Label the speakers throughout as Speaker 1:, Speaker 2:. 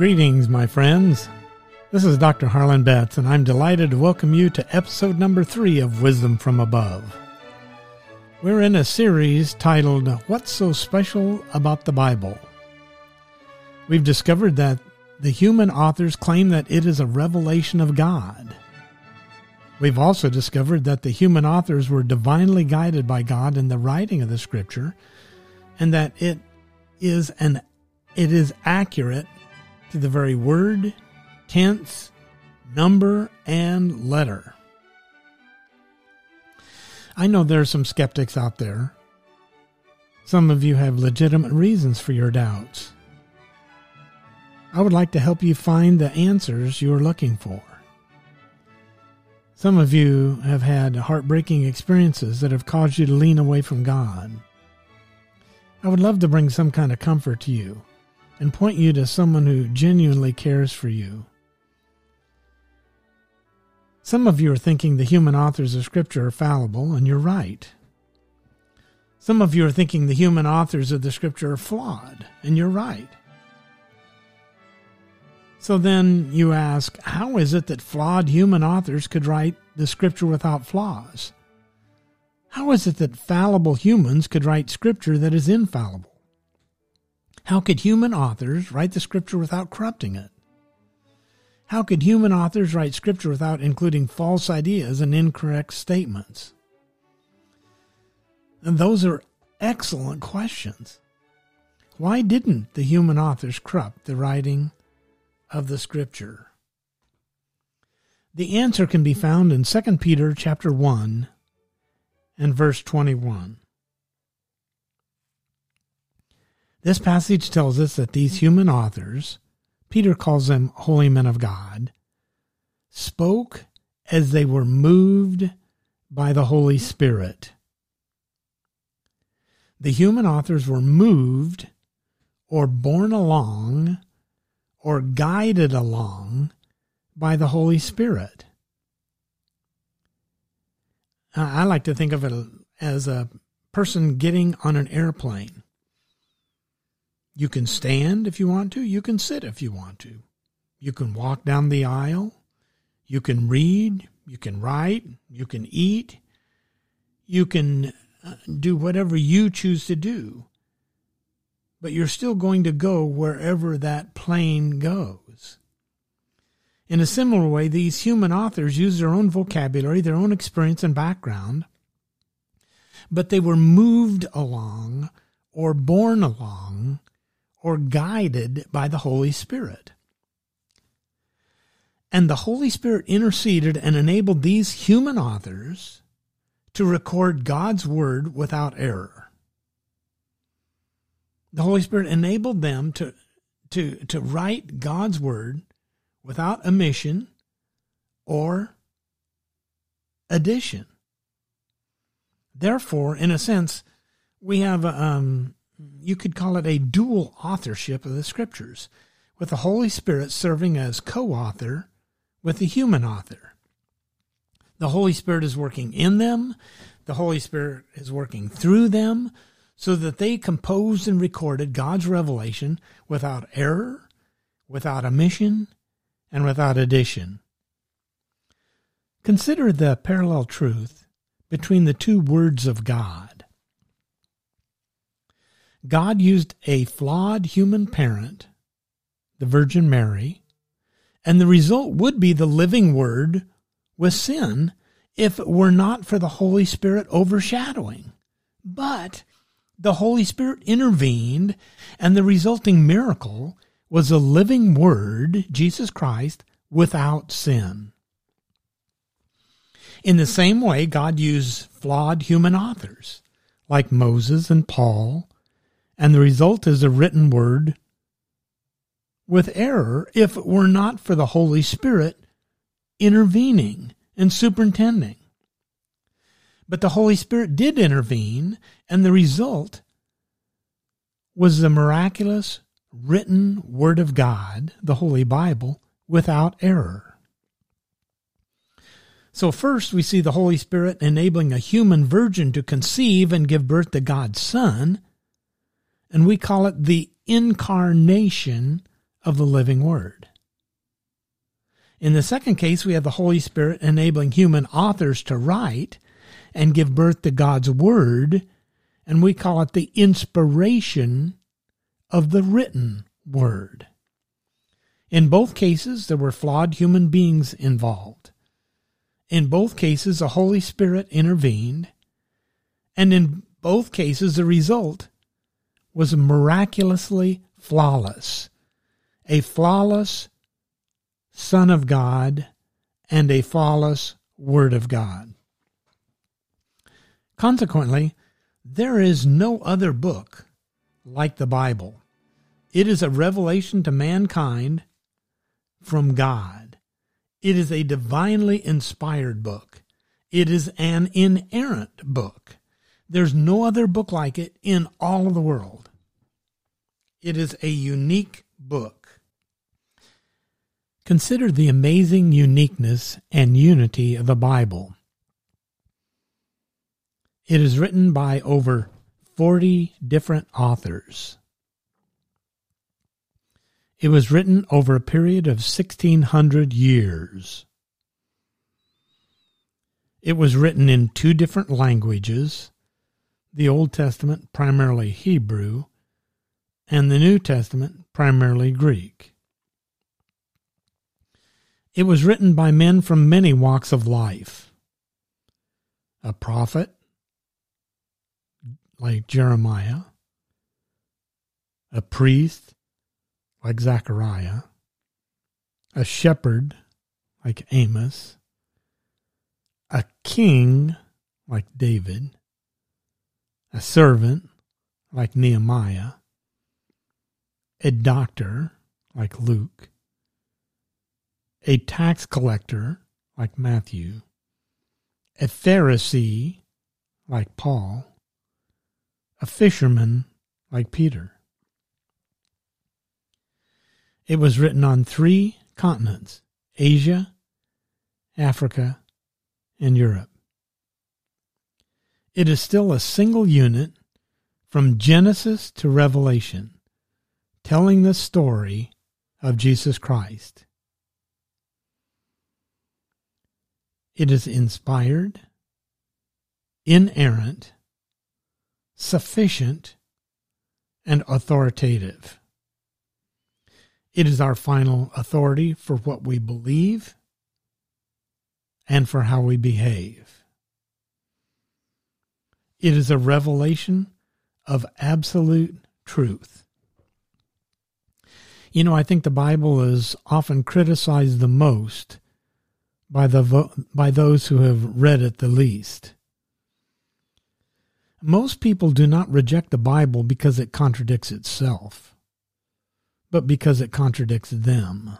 Speaker 1: Greetings, my friends. This is Dr. Harlan Betz, and I'm delighted to welcome you to episode number three of Wisdom from Above. We're in a series titled What's So Special About the Bible? We've discovered that the human authors claim that it is a revelation of God. We've also discovered that the human authors were divinely guided by God in the writing of the scripture and that it is an it is accurate to the very word, tense, number, and letter. I know there are some skeptics out there. Some of you have legitimate reasons for your doubts. I would like to help you find the answers you are looking for. Some of you have had heartbreaking experiences that have caused you to lean away from God. I would love to bring some kind of comfort to you and point you to someone who genuinely cares for you. Some of you are thinking the human authors of Scripture are fallible, and you're right. Some of you are thinking the human authors of the Scripture are flawed, and you're right. So then you ask, how is it that flawed human authors could write the Scripture without flaws? How is it that fallible humans could write Scripture that is infallible? How could human authors write the Scripture without corrupting it? How could human authors write Scripture without including false ideas and incorrect statements? And those are excellent questions. Why didn't the human authors corrupt the writing of the scripture? The answer can be found in 2 Peter chapter 1 and verse 21. This passage tells us that these human authors, Peter calls them holy men of God, spoke as they were moved by the Holy Spirit. The human authors were moved or borne along or guided along by the Holy Spirit. I like to think of it as a person getting on an airplane. You can stand if you want to, you can sit if you want to. You can walk down the aisle, you can read, you can write, you can eat, you can uh, do whatever you choose to do. But you're still going to go wherever that plane goes. In a similar way, these human authors use their own vocabulary, their own experience and background, but they were moved along or borne along or guided by the Holy Spirit. And the Holy Spirit interceded and enabled these human authors to record God's Word without error the Holy Spirit enabled them to to to write God's word without omission or addition. Therefore, in a sense, we have um, you could call it a dual authorship of the scriptures, with the Holy Spirit serving as co-author with the human author. The Holy Spirit is working in them. The Holy Spirit is working through them so that they composed and recorded God's revelation without error, without omission, and without addition. Consider the parallel truth between the two words of God. God used a flawed human parent, the Virgin Mary, and the result would be the living Word with sin if it were not for the Holy Spirit overshadowing. But the Holy Spirit intervened, and the resulting miracle was a living Word, Jesus Christ, without sin. In the same way, God used flawed human authors like Moses and Paul, and the result is a written word with error if it were not for the Holy Spirit intervening and superintending. But the Holy Spirit did intervene, and the result was the miraculous written Word of God, the Holy Bible, without error. So, first, we see the Holy Spirit enabling a human virgin to conceive and give birth to God's Son, and we call it the incarnation of the living Word. In the second case, we have the Holy Spirit enabling human authors to write and give birth to God's Word, and we call it the inspiration of the written Word. In both cases, there were flawed human beings involved. In both cases, the Holy Spirit intervened, and in both cases, the result was miraculously flawless. A flawless Son of God and a flawless Word of God. Consequently, there is no other book like the Bible. It is a revelation to mankind from God. It is a divinely inspired book. It is an inerrant book. There's no other book like it in all of the world. It is a unique book. Consider the amazing uniqueness and unity of the Bible. It is written by over 40 different authors. It was written over a period of 1600 years. It was written in two different languages the Old Testament, primarily Hebrew, and the New Testament, primarily Greek. It was written by men from many walks of life. A prophet, like Jeremiah, a priest, like Zechariah, a shepherd, like Amos, a king, like David, a servant, like Nehemiah, a doctor, like Luke, a tax collector, like Matthew, a Pharisee, like Paul, a fisherman like Peter. It was written on three continents Asia, Africa, and Europe. It is still a single unit from Genesis to Revelation, telling the story of Jesus Christ. It is inspired, inerrant, sufficient, and authoritative. It is our final authority for what we believe and for how we behave. It is a revelation of absolute truth. You know, I think the Bible is often criticized the most by the by those who have read it the least. Most people do not reject the Bible because it contradicts itself, but because it contradicts them.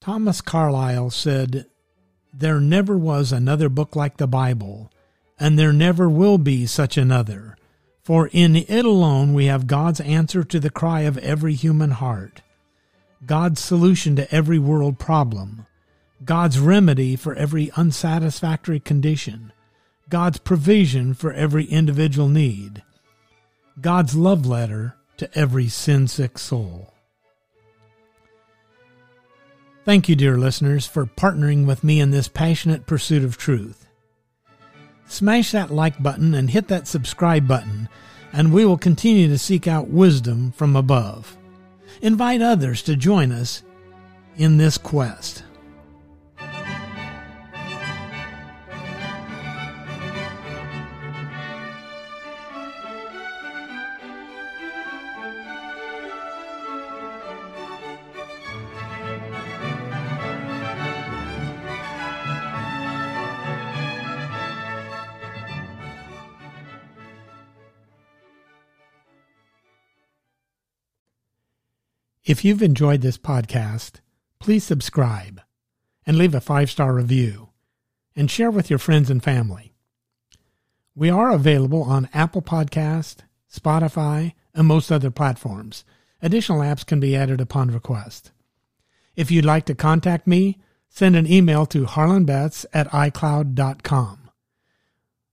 Speaker 1: Thomas Carlyle said, There never was another book like the Bible, and there never will be such another, for in it alone we have God's answer to the cry of every human heart, God's solution to every world problem God's remedy for every unsatisfactory condition, God's provision for every individual need, God's love letter to every sin sick soul. Thank you, dear listeners, for partnering with me in this passionate pursuit of truth. Smash that like button and hit that subscribe button, and we will continue to seek out wisdom from above. Invite others to join us in this quest. If you've enjoyed this podcast, please subscribe and leave a five star review and share with your friends and family. We are available on Apple Podcast, Spotify, and most other platforms. Additional apps can be added upon request. If you'd like to contact me, send an email to harlanbetz at icloud.com.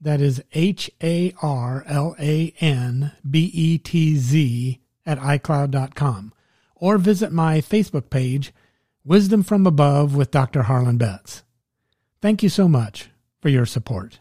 Speaker 1: That is H A R L A N B E T Z at iCloud.com or visit my Facebook page, Wisdom from Above with Dr. Harlan Betz. Thank you so much for your support.